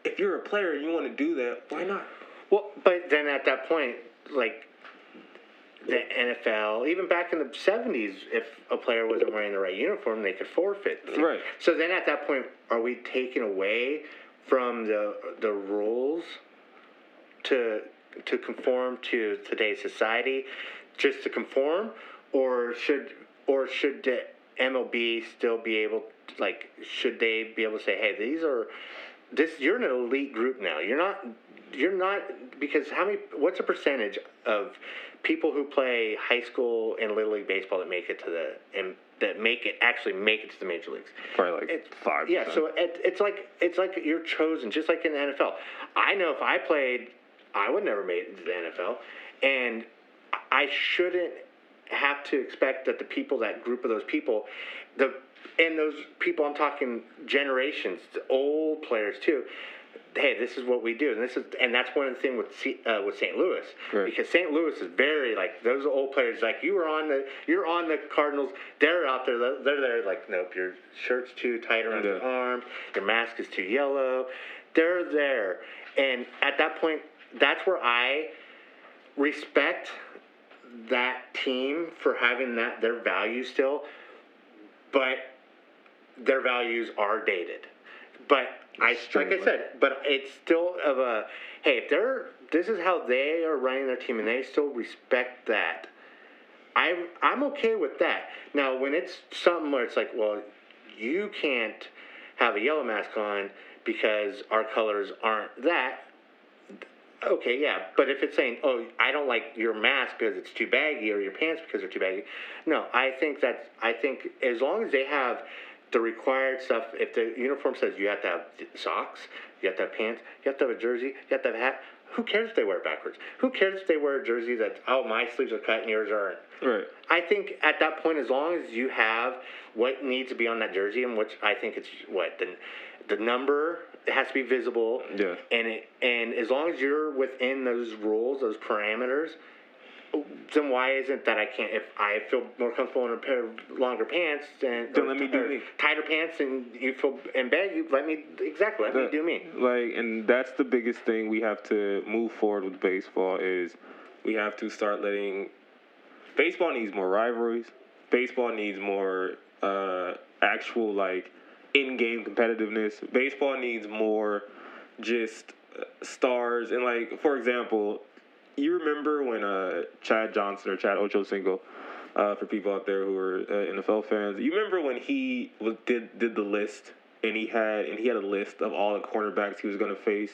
if you're a player and you want to do that, why not? Well, but then at that point, like the NFL, even back in the '70s, if a player wasn't wearing the right uniform, they could forfeit. Right. So then, at that point, are we taking away from the the rules to to conform to today's society, just to conform, or should or should the MLB still be able, like, should they be able to say, hey, these are this you're an elite group now. You're not you're not because how many what's the percentage of people who play high school and little league baseball that make it to the and that make it actually make it to the major leagues? Probably like It- five. Yeah, so it, it's like it's like you're chosen, just like in the NFL. I know if I played, I would never made it to the NFL, and I shouldn't have to expect that the people, that group of those people, the and those people, I'm talking generations, old players too. Hey, this is what we do, and this is, and that's one of the thing with C, uh, with St. Louis Right. because St. Louis is very like those old players. Like you were on the, you're on the Cardinals. They're out there. They're there. Like nope, your shirt's too tight around your Yeah. arm. Your mask is too yellow. They're there, and at that point, that's where I respect that team for having that their values still, but their values are dated. But I like I said, but it's still of a hey, if they're this is how they are running their team and they still respect that. I'm I'm okay with that. Now when it's something where it's like, well, you can't have a yellow mask on because our colors aren't that, Okay, yeah, but if it's saying, "Oh, I don't like your mask because it's too baggy, or your pants because they're too baggy," no, I think that I think as long as they have the required stuff, if the uniform says you have to have socks, you have to have pants, you have to have a jersey, you have to have a hat. Who cares if they wear it backwards? Who cares if they wear a jersey that oh my sleeves are cut and yours aren't? Right. I think at that point, as long as you have what needs to be on that jersey, and which I think it's what the the number it has to be visible. Yeah. And it and as long as you're within those rules, those parameters, then why isn't that I can't? If I feel more comfortable in a pair of longer pants, then Then let me do me. tighter pants, and you feel in bed, you let me exactly let me do me. Like, and that's the biggest thing we have to move forward with baseball is we have to start letting baseball needs more rivalries. Baseball needs more uh, actual like in-game competitiveness. Baseball needs more just uh, stars and like for example, you remember when uh, Chad Johnson or Chad Ochocinco, uh, for people out there who are uh, NFL fans, you remember when he was did did the list and he had and he had a list of all the cornerbacks he was going to face,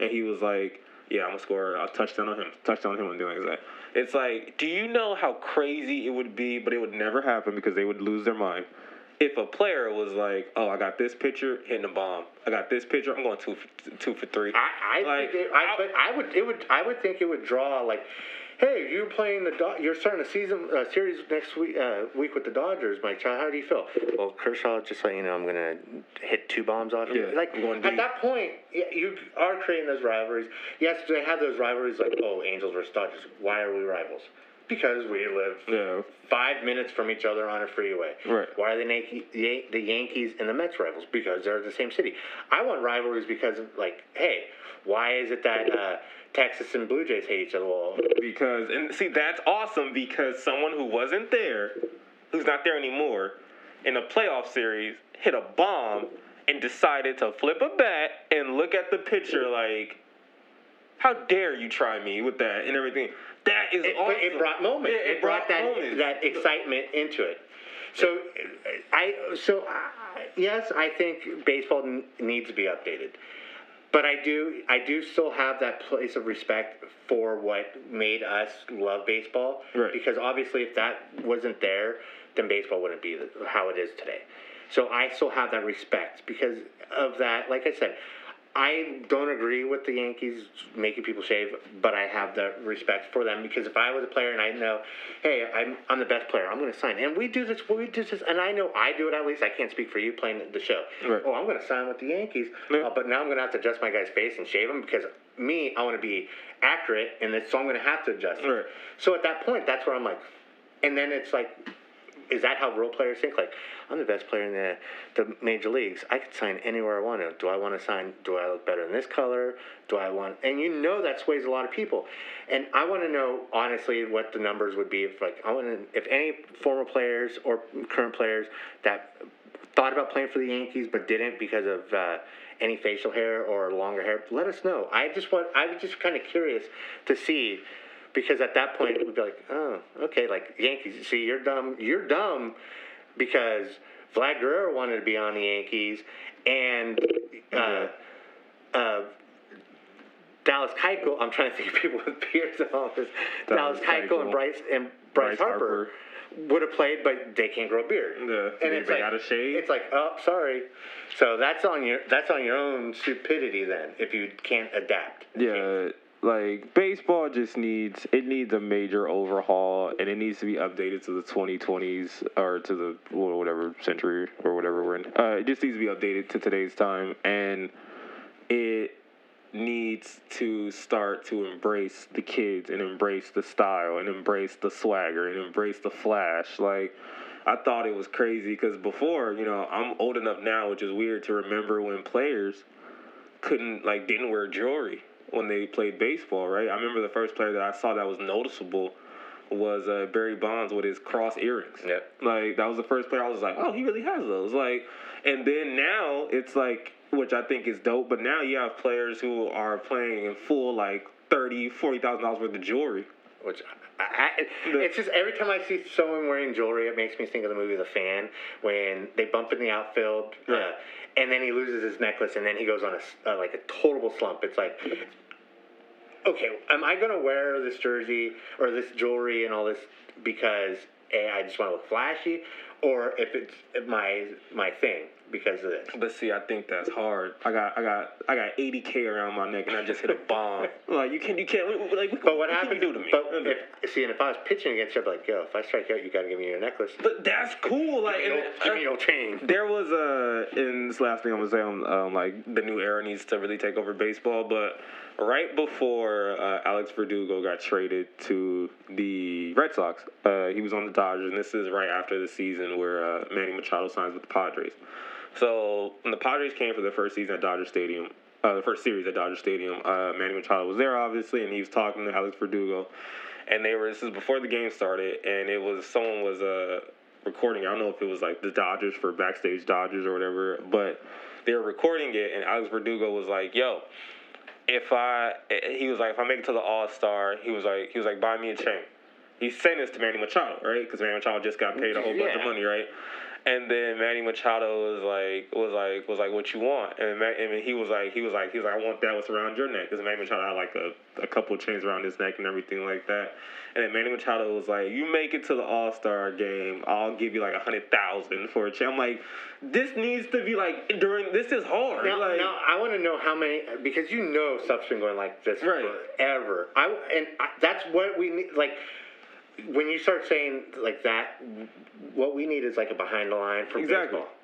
and he was like, "Yeah, I'm gonna score a touchdown on him, touchdown on him, and doing that." It's like, do you know how crazy it would be? But it would never happen because they would lose their mind. If a player was like, "Oh, I got this picture hitting a bomb. I got this picture. I'm going two for, two for three. I, I Like, think it, I, but I would it would I would think it would draw like, hey, you're playing the Do- you're starting a season uh, series next week uh, week with the Dodgers, Mike. How do you feel? Well, Kershaw, just let you know, I'm gonna hit two bombs off you. Yeah, Like going at that point, you are creating those rivalries. Yes, they have those rivalries like oh, Angels versus Dodgers. Why are we rivals? Because we live yeah, five minutes from each other on a freeway. Right. Why are the, Yankee, Yan- the Yankees and the Mets rivals? Because they're the same city. I want rivalries because of like, hey, why is it that uh, Texas and Blue Jays hate each other? Well, because and see that's awesome because someone who wasn't there, who's not there anymore, in a playoff series hit a bomb and decided to flip a bat and look at the pitcher like, how dare you try me with that and everything. That is it, awesome. it brought moments. Yeah, it, brought, that moments. that excitement into it. So, I so I, yes, I think baseball n- needs to be updated. But I do, I do still have that place of respect for what made us love baseball. Right. Because obviously, if that wasn't there, then baseball wouldn't be how it is today. So I still have that respect because of that. Like I said, I don't agree with the Yankees making people shave, but I have the respect for them because if I was a player and I know, hey, I'm, I'm the best player, I'm going to sign. And we do this, we do this, and I know I do it at least. I can't speak for you playing the show. Right. Oh, I'm going to sign with the Yankees, Yeah. uh, but now I'm going to have to adjust my guy's face and shave him because me, I want to be accurate, and so I'm going to have to adjust. Right. So at that point, that's where I'm like, and then it's like, is that how real players think? Like, I'm the best player in the, the major leagues. I could sign anywhere I want to. Do I want to sign? Do I look better in this color? Do I want? And you know that sways a lot of people. And I want to know honestly what the numbers would be if like I want to if any former players or current players that thought about playing for the Yankees but didn't because of uh, any facial hair or longer hair. Let us know. I just want. I was just kind of curious to see because at that point we'd be like, oh, okay, like Yankees. See, you're dumb. You're dumb because Vlad Guerrero wanted to be on the Yankees and. Uh, uh, Dallas Keuchel, I'm trying to think of people with beards and all this. Dallas, Dallas Keuchel, Keuchel. and Bryce and Bryce, Bryce Harper, Harper. would have played, but they can't grow a beard. Yeah, and it's like gotta shave. It's like, oh, sorry. So that's on your that's on your own stupidity then if you can't adapt. Yeah, like baseball just needs it needs a major overhaul, and it needs to be updated to the 2020s or to the whatever century or whatever we're in. Uh, it just needs to be updated to today's time, and it needs to start to embrace the kids and embrace the style and embrace the swagger and embrace the flash. Like I thought it was crazy because before, you know, I'm old enough now, which is weird to remember when players couldn't like didn't wear jewelry when they played baseball, right? I remember the first player that I saw that was noticeable was uh, Barry Bonds with his cross earrings. Yep. Like that was the first player I was like, oh, he really has those. Like, and then now it's like, which I think is dope. But now you have players who are playing in full like thirty, forty thousand dollars worth of jewelry. Which I, I, it's just every time I see someone wearing jewelry, it makes me think of the movie The Fan when they bump in the outfield, uh, Right. and then he loses his necklace, and then he goes on a uh, like a total slump. It's like, okay, am I gonna wear this jersey or this jewelry and all this because a I just want to look flashy, or if it's my my thing because of this? But see, I think that's hard. I got, I got, I got eighty k around my neck, and I just hit a [LAUGHS] bomb. like you can, you can't. Like, But what can happens? you do to me? But if see, and if I was pitching against you, I'd be like, yo, if I strike out, you got to give me your necklace. But that's cool. Like, Give me and, your- give me your chain. There was a, and this last thing I'm gonna say on um, like the new era needs to really take over baseball, but right before uh, Alex Verdugo got traded to the Red Sox, uh, he was on the Dodgers, and this is right after the season where uh, Manny Machado signs with the Padres. So when the Padres came for their first season at Dodger Stadium, uh, the first series at Dodger Stadium, uh, Manny Machado was there obviously, and he was talking to Alex Verdugo, and they were this is before the game started, and it was someone was uh, recording. I don't know if it was like the Dodgers for backstage Dodgers or whatever, but they were recording it, and Alex Verdugo was like, "Yo." If I, he was like, if I make it to the All Star, he was like, he was like, buy me a chain. He's saying this to Manny Machado, right? Because Manny Machado just got paid a whole bunch of money, right? And then Manny Machado was like, was like, was like, what you want? And, Ma- and he was like, he was like, he was like, I want that what's around your neck, because Manny Machado had like a, a couple of chains around his neck and everything like that. And then Manny Machado was like, you make it to the All Star game, I'll give you like a hundred thousand for a chain. I'm like, this needs to be like during. This is hard. Now, like, now I want to know how many because you know stuff's been going like this Right. forever. I and I, that's what we need. Like when you start saying like that, what we need is like a behind the line for Exactly. baseball.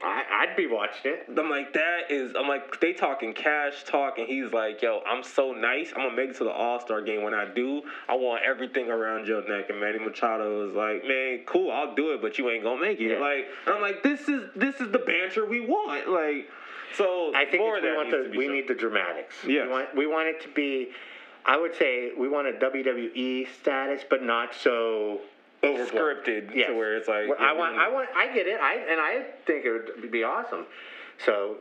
I, I'd be watching it. I'm like, that is, I'm like, they talking cash talk, and he's like, yo, I'm so nice. I'm gonna make it to the All Star game. When I do, I want everything around your neck. And Manny Machado was like, man, cool, I'll do it, but you ain't gonna make it. Yeah. Like, and I'm like, this is this is the banter we want. Like, so I think more it's, of we that want the we shown. need the dramatics. Yes. We want we want it to be. I would say we want a WWE status, but not so overblown. scripted Yes. to where it's like, Well, I want, I want, I get it. I and I think it would be awesome. So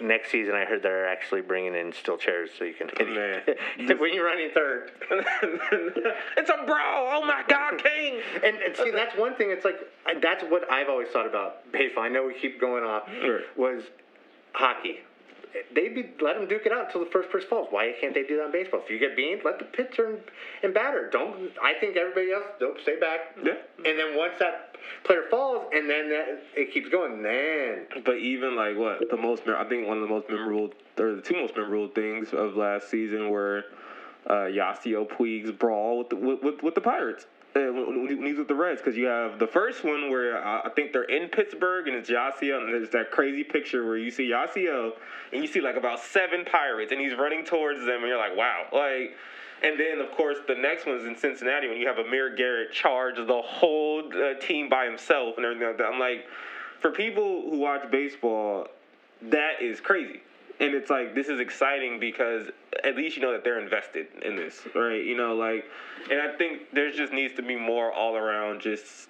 next season, I heard they're actually bringing in steel chairs so you can hit [LAUGHS] it when you're running third. [LAUGHS] it's a brawl. Oh my God, King. And, and see, that's one thing. It's like that's what I've always thought about baseball. I know we keep going off. Right. Was hockey. They'd be let them duke it out until the first person falls. Why can't they do that in baseball? If you get beamed, let the pitcher and, and batter. Don't. I think everybody else. Don't stay back. Yeah. And then once that player falls, and then that, it keeps going. Then But even like what the most, I think one of the most memorable, or the two most memorable things of last season were uh, Yasiel Puig's brawl with the, with, with, with the Pirates. When, he's with the Reds, because you have the first one where I think they're in Pittsburgh and it's Yasiel, and there's that crazy picture where you see Yasiel and you see like about seven Pirates, and he's running towards them, and you're like, wow, like. And then, of course, the next one's in Cincinnati when you have Amir Garrett charge the whole uh, team by himself and everything like that. I'm like, for people who watch baseball, that is crazy. And it's like this is exciting because at least you know that they're invested in this, right? You know, like, and I think there just needs to be more all around just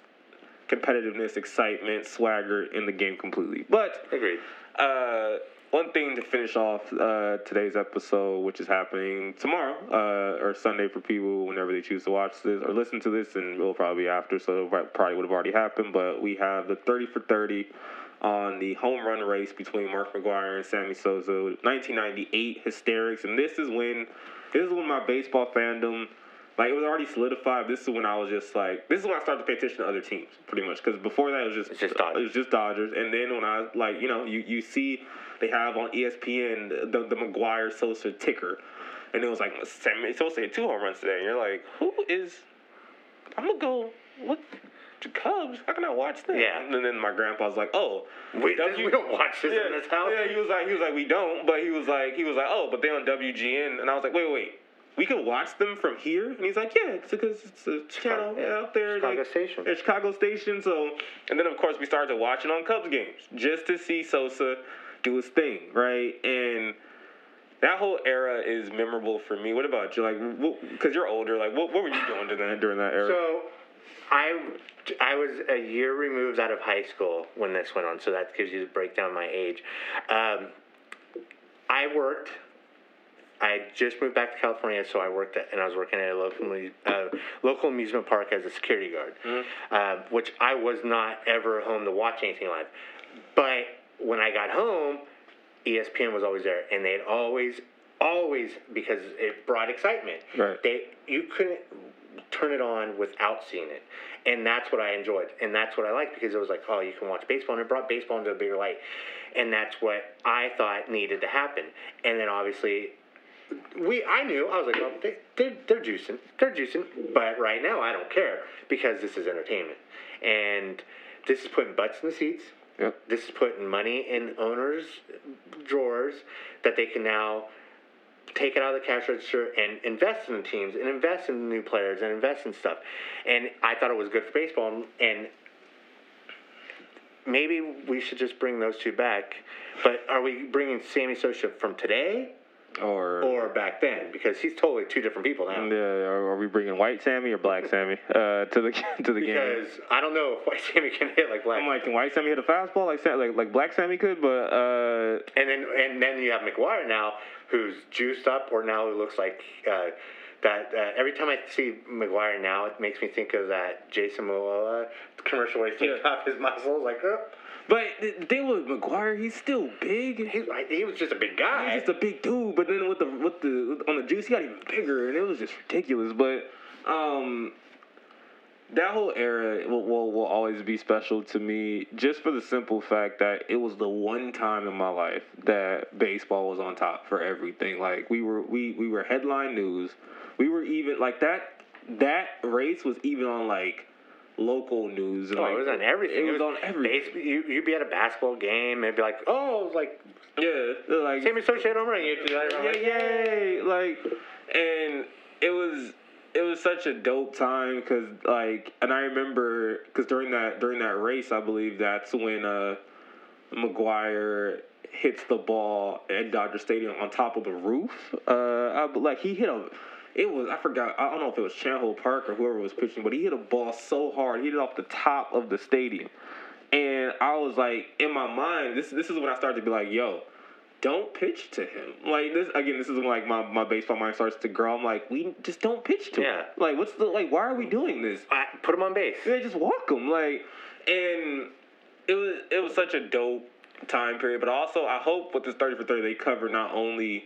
competitiveness, excitement, swagger in the game completely. But agreed. uh, one thing to finish off uh, today's episode, which is happening tomorrow uh, or Sunday for people whenever they choose to watch this or listen to this, and it'll probably be after, so it probably would have already happened. But we have the 30 for 30 on the home run race between Mark McGwire and Sammy Sosa, 1998 hysterics, and this is when this is when my baseball fandom. Like it was already solidified. This is when I was just like, this is when I started to pay attention to other teams, pretty much. Because before that, it was just It's just Dodgers. It was just Dodgers. And then when I like, you know, you, you see they have on ESPN the the McGwire Sosa ticker, and it was like Sammy Sosa hit two home runs today, and you're like, who is? I'm gonna go look. The Cubs. How can I watch them? Yeah. And then my grandpa's like, "Oh, We, W- [LAUGHS] we don't watch this yeah, in this house. yeah." He was like, he was like, "We don't," but he was like, he was like, "Oh, but they on WGN," and I was like, "Wait, wait. We can watch them from here?" And he's like, "Yeah, because it's a channel yeah. out there, Chicago like, station. yeah, Chicago station." So, and then of course we started watching on Cubs games just to see Sosa do his thing, right? And that whole era is memorable for me. What about you? Like, because you're older, like, what, what were you doing during that during that era? So, I I was a year removed out of high school when this went on, so that gives you the breakdown of my age. Um, I worked. I just moved back to California, so I worked at, and I was working at a local uh, local amusement park as a security guard, uh, which I was not ever home to watch anything live. But when I got home, ESPN was always there, and they'd always, always because it brought excitement. Right. They you couldn't turn it on without seeing it, and that's what I enjoyed, and that's what I liked because it was like, oh, you can watch baseball, and it brought baseball into a bigger light, and that's what I thought needed to happen, and then obviously. We, I knew, I was like, well, they, they're, they're juicing, they're juicing, but right now I don't care because this is entertainment. And this is putting butts in the seats, Yep. this is putting money in owners' drawers that they can now take it out of the cash register and invest in the teams and invest in new players and invest in stuff. And I thought it was good for baseball. And, and maybe we should just bring those two back. But are we bringing Sammy Sosa from today Or or back then? Because he's totally two different people now. Yeah, are, are we bringing white Sammy or black Sammy uh, to the [LAUGHS] to the game? Because I don't know if White Sammy can hit like Black. I'm like, can white Sammy hit a fastball like like like black Sammy could? But uh, And then and then you have McGwire now, who's juiced up, or now who looks like uh, that uh, every time I see McGwire now, it makes me think of that Jason Momoa commercial where he Yeah. off his muscles. Like, oh, But the thing with McGwire, he's still big. he, he was just a big guy. He's just a big dude, but then with the with the on the juice, he got even bigger, and it was just ridiculous. But um, that whole era will, will will always be special to me, just for the simple fact that it was the one time in my life that baseball was on top for everything. Like we were we we were headline news. We were even like that. That race was even on like local news. And, Oh, like, it was on everything. It was on everything. Base, you, you'd be at a basketball game and be like, oh, it was like, Yeah, like Sammy Socha home run. You'd be like, yeah, yay! Like, and it was it was such a dope time because like, and I remember because during that during that race, I believe that's when uh McGwire hits the ball at Dodger Stadium on top of the roof. Uh, I, like he hit a. It was I forgot I don't know if it was Chan Ho Park or whoever was pitching, but he hit a ball so hard, he hit it off the top of the stadium, and I was like in my mind, this this is when I started to be like, yo, don't pitch to him. Like this again, this is when like my, my baseball mind starts to grow. I'm like, we just don't pitch to Yeah. him. Like what's the like why are we doing this? I, put him on base. Yeah, just walk him. Like and it was it was such a dope time period. But also I hope with this thirty for thirty they cover not only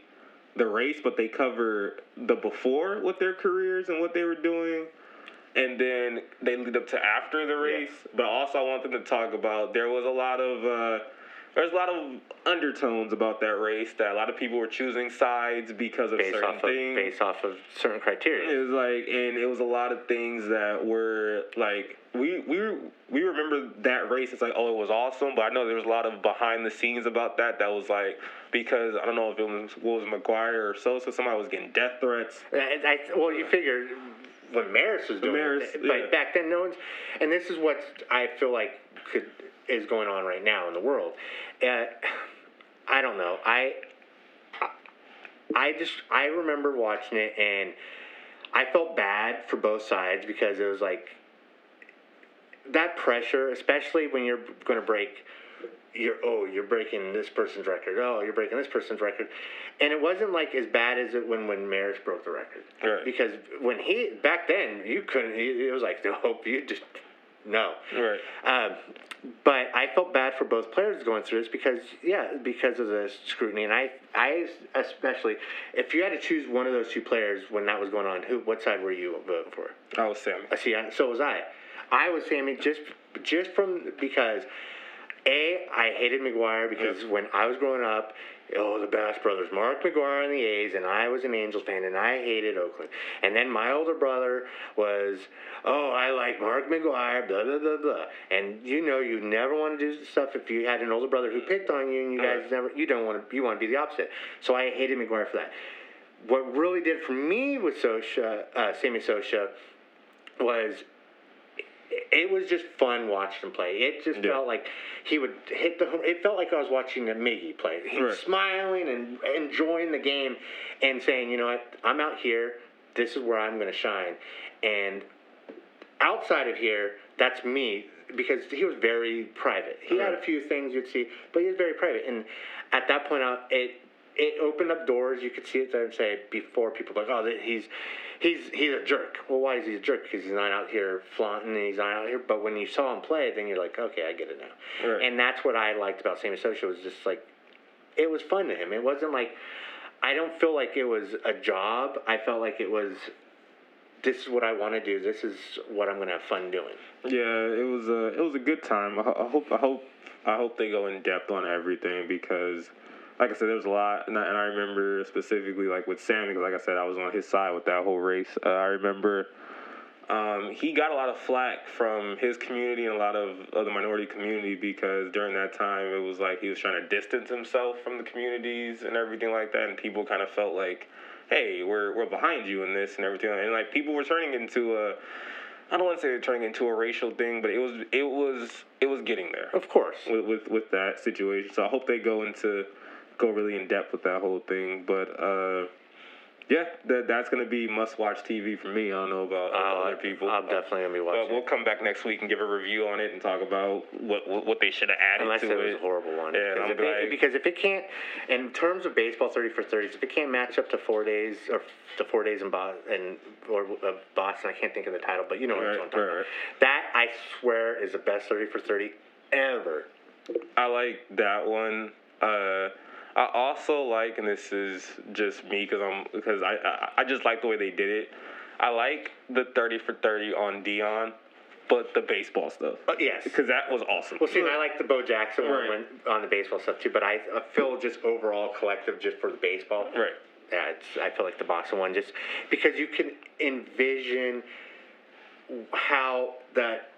the race, but they cover the before with their careers and what they were doing. And then they lead up to after the race. But also I want them to talk about there was a lot of uh there's a lot of undertones about that race that a lot of people were choosing sides because of Based certain off, of, things. based off of certain criteria. It was like, and it was a lot of things that were like we we we remember that race. It's like, oh, it was awesome, but I know there was a lot of behind the scenes about that. That was like because I don't know if it was what was McGwire or Sosa. Somebody was getting death threats. I, I, well, you figure when Maris was doing Maris, it, yeah. back then no one's, and this is what I feel like could is going on right now in the world. Uh, [SIGHS] I don't know. I, I just I remember watching it and I felt bad for both sides because it was like that pressure, especially when you're going to break you're oh you're breaking this person's record oh you're breaking this person's record and it wasn't like as bad as it when when Maris broke the record Right. because when he back then you couldn't it was like [LAUGHS] nope you just no Right. um, but I felt bad for both players going through this because yeah because of the scrutiny and I I especially if you had to choose one of those two players when that was going on who what side were you voting for I was Sammy. I see. I- So was I. I was Sammy just just from because a I hated McGwire because when I was growing up, oh the Bash brothers, Mark McGwire and the A's, and I was an Angels fan, and I hated Oakland. And then my older brother was, oh I like Mark McGwire, blah blah blah blah. And you know you never want to do stuff if you had an older brother who picked on you, and you guys never you don't want to you want to be the opposite. So I hated McGwire for that. What really did for me with Sosha, uh, Sammy Sosha, was it was just fun watching him play. It just Yeah. felt like he would hit the. home- It felt like I was watching a Miggy play. He was Right. smiling and enjoying the game, and saying, "You know what? I'm out here. This is where I'm going to shine." And outside of here, that's me because he was very private. He had a few things you'd see, but he was very private. And at that point, out it it opened up doors. You could see it there and say before people like, oh, he's he's he's a jerk. Well, why is he a jerk? Because he's not out here flaunting and he's not out here. But when you saw him play, then you're like, okay, I get it now. Right. And that's what I liked about Sammy Socha was just like it was fun to him. It wasn't like I don't feel like it was a job. I felt like it was this is what I want to do. This is what I'm going to have fun doing. Yeah, it was a it was a good time. I, I hope I hope I hope they go in depth on everything because, like I said, there was a lot, and I, and I remember specifically like with Sam because, like I said, I was on his side with that whole race. Uh, I remember um, he got a lot of flack from his community and a lot of, of the minority community because during that time it was like he was trying to distance himself from the communities and everything like that, and people kind of felt like, hey, we're we're behind you in this and everything, and like people were turning into a I don't want to say they're turning into a racial thing, but it was it was it was getting there Of course. with with, with that situation. So I hope they go into go really in depth with that whole thing. But uh, yeah, that that's gonna be must watch TV for me. I don't know about Uh, other people. I'm definitely gonna be watching. But we'll come back next week and give a review on it and talk about what what, what they should have added Unless to it was it. a horrible one. Yeah, because, I'm if it, like- because if it can't, in terms of baseball 30 for 30s, if it can't match up to four days or to four days in Boston, and, or uh, Boston, I can't think of the title, but you know what Right, I'm talking right, about. That, I swear, is the best 30 for 30 ever. I like that one. Uh, I also like, and this is just me because I'm because I, I I just like the way they did it. I like the thirty for thirty on Deion, but the baseball stuff But yes. because that was awesome. Well, see, and I like the Bo Jackson one Right. when, on the baseball stuff too, but I, I feel just overall collective just for the baseball. right. Yeah, it's, I feel like the Boston one just because you can envision how that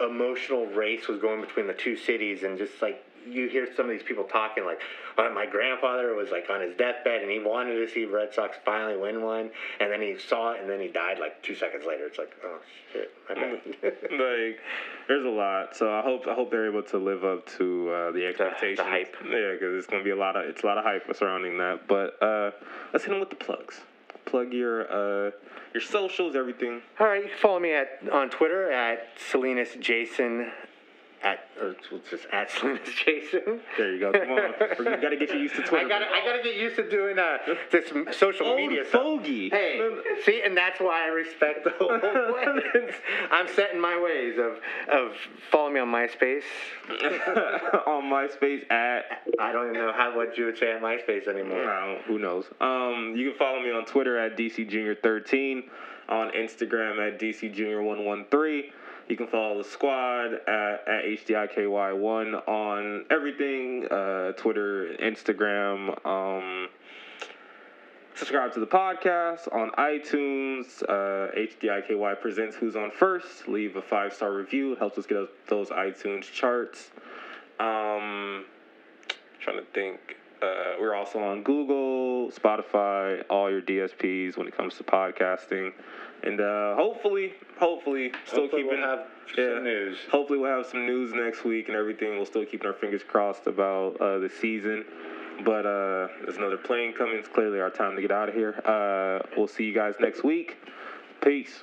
emotional race was going between the two cities, and just like you hear some of these people talking, like uh, my grandfather was like on his deathbed and he wanted to see Red Sox finally win one, and then he saw it, and then he died like two seconds later. It's like, oh shit, my bad. [LAUGHS] like there's a lot so i hope i hope they're able to live up to uh, the expectations hype. yeah because it's going to be a lot of it's a lot of hype surrounding that but uh let's hit them with the plugs plug your uh your socials everything All right, you can follow me at on Twitter at Salinas Jason at or it's just at [LAUGHS] Salinas Jason. there you go come on we gotta get you used to twitter [LAUGHS] I gotta I gotta get used to doing uh, this m- social Old media stuff. fogey. Hey, see, and that's why I respect the whole. [LAUGHS] I'm set in my ways of of follow me on MySpace. on myspace at I don't even know how what you would say on MySpace anymore. Who knows? Um, you can follow me on Twitter at DC Junior 13 on Instagram at DC Junior 113 You can follow the squad at, at HDIKY1 on everything uh, Twitter, Instagram. Um, subscribe to the podcast on iTunes. Uh, HDIKY presents Who's on First. Leave a five star review. Helps us get those iTunes charts. Um, trying to think. Uh, we're also on Google, Spotify, all your DSPs when it comes to podcasting, and uh, hopefully, hopefully, still Hopefully keeping we'll have some news. Hopefully, we'll have some news next week and everything. We'll still keeping our fingers crossed about uh, the season. But uh, there's another plane coming. It's clearly our time to get out of here. Uh, we'll see you guys next week. Peace.